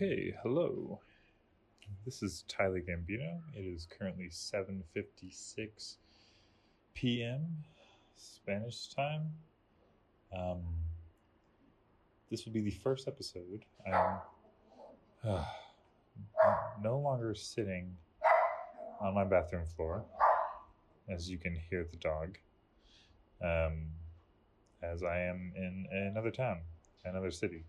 Okay, hello. This is Tyler Gambino. It is currently 7:56 p.m. Spanish time. Um, this will be the first episode. I'm uh, no longer sitting on my bathroom floor, as you can hear the dog. Um, as I am in another town, another city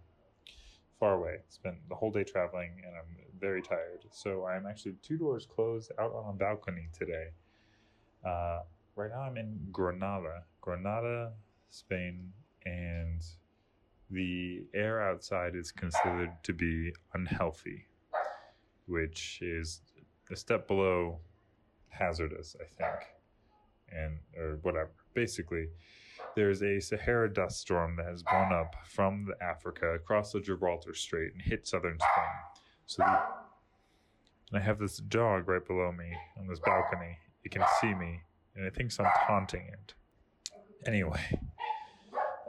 far away. Spent the whole day traveling and I'm very tired. So I'm actually two doors closed out on a balcony today. Uh, right now I'm in Granada, Granada, Spain, and the air outside is considered to be unhealthy, which is a step below hazardous, I think, and or whatever. Basically, there's a Sahara dust storm that has blown up from Africa across the Gibraltar Strait and hit southern Spain. So, the, and I have this dog right below me on this balcony. It can see me, and it thinks I'm taunting it. Anyway,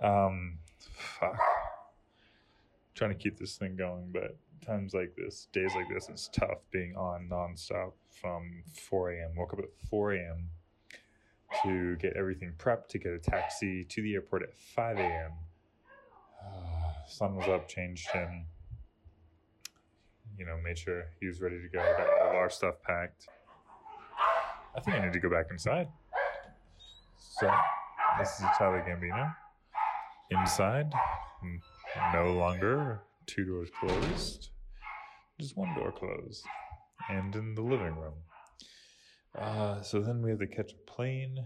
um, fuck. Trying to keep this thing going, but times like this, days like this, it's tough being on nonstop from 4 a.m. Woke up at 4 a.m to get everything prepped to get a taxi to the airport at 5 a.m. Uh, sun was up, changed him, you know, made sure he was ready to go, got all of our stuff packed. I think I need to go back inside. So, this is Tyler Gambino. Inside, no longer two doors closed, just one door closed, and in the living room. Uh, so then we have to catch a plane,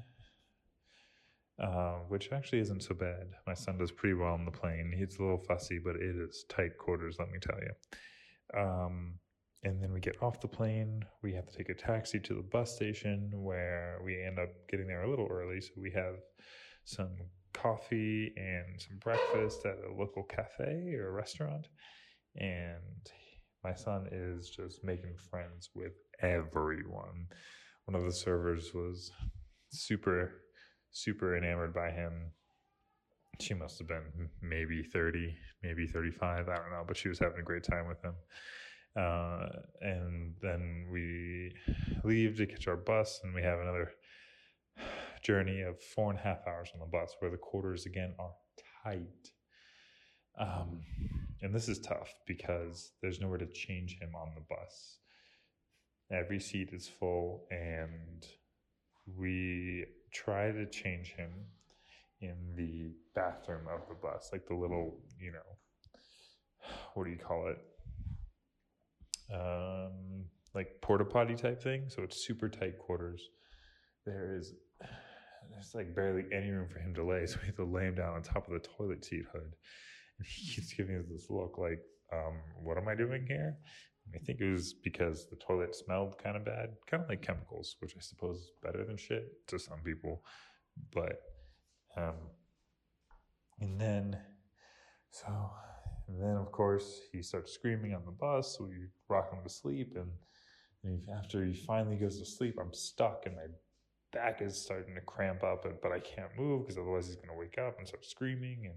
uh, which actually isn't so bad. My son does pretty well on the plane. He's a little fussy, but it is tight quarters, let me tell you. Um, and then we get off the plane. We have to take a taxi to the bus station where we end up getting there a little early. So we have some coffee and some breakfast at a local cafe or restaurant. And my son is just making friends with everyone one of the servers was super, super enamored by him. She must have been maybe 30, maybe 35. I don't know, but she was having a great time with him. Uh, and then we leave to catch our bus, and we have another journey of four and a half hours on the bus where the quarters again are tight. Um, and this is tough because there's nowhere to change him on the bus. Every seat is full, and we try to change him in the bathroom of the bus, like the little, you know, what do you call it? Um, like porta potty type thing. So it's super tight quarters. There is there's like barely any room for him to lay, so we have to lay him down on top of the toilet seat hood. And he keeps giving us this look like, um, what am I doing here? I think it was because the toilet smelled kind of bad, kind of like chemicals, which I suppose is better than shit to some people. But, um, and then, so, and then of course he starts screaming on the bus. So we rock him to sleep. And, and he, after he finally goes to sleep, I'm stuck and my back is starting to cramp up, but I can't move because otherwise he's going to wake up and start screaming. And,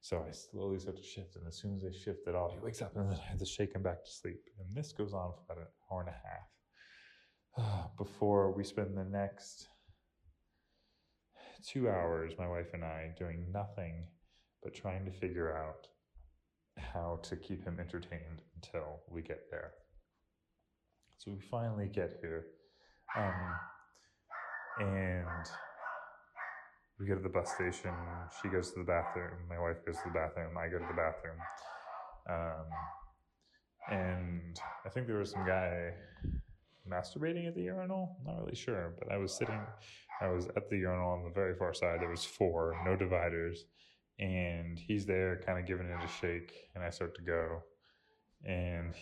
so I slowly start to shift, and as soon as I shift at all, he wakes up, and then I have to shake him back to sleep. And this goes on for about an hour and a half before we spend the next two hours, my wife and I, doing nothing but trying to figure out how to keep him entertained until we get there. So we finally get here. Um, and we go to the bus station. She goes to the bathroom. My wife goes to the bathroom. I go to the bathroom. Um, and I think there was some guy masturbating at the urinal. Not really sure, but I was sitting. I was at the urinal on the very far side. There was four, no dividers, and he's there, kind of giving it a shake. And I start to go, and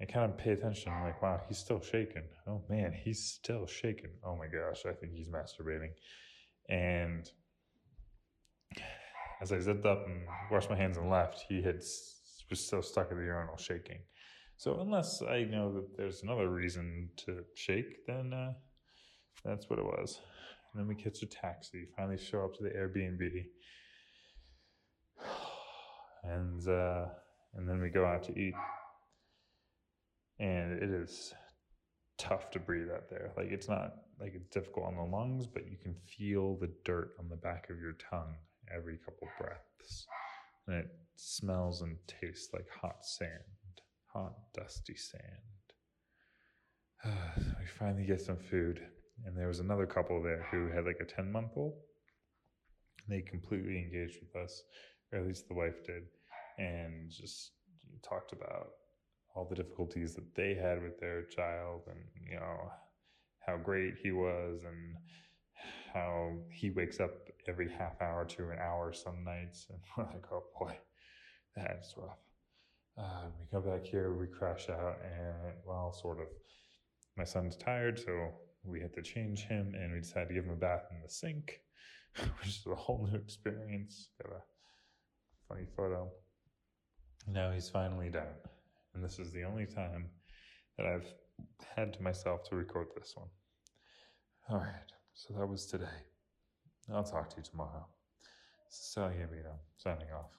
I kind of pay attention. I'm like, wow, he's still shaking. Oh man, he's still shaking. Oh my gosh, I think he's masturbating. And as I zipped up and washed my hands and left, he had was still stuck at the urinal shaking. So unless I know that there's another reason to shake, then uh, that's what it was. And then we catch a taxi, finally show up to the Airbnb. And uh, and then we go out to eat. And it is tough to breathe out there. Like it's not like it's difficult on the lungs, but you can feel the dirt on the back of your tongue every couple breaths. And it smells and tastes like hot sand, hot, dusty sand. we finally get some food. And there was another couple there who had like a 10 month old. They completely engaged with us, or at least the wife did, and just talked about all the difficulties that they had with their child and, you know, how great he was and how he wakes up every half hour to an hour some nights. And we're like, oh boy, that's rough. Uh, we come back here, we crash out, and well, sort of. My son's tired, so we had to change him, and we decided to give him a bath in the sink, which is a whole new experience. Got a funny photo. Now he's finally down, and this is the only time that I've had to myself to record this one. All right, so that was today. I'll talk to you tomorrow. Sally Gambino, signing off.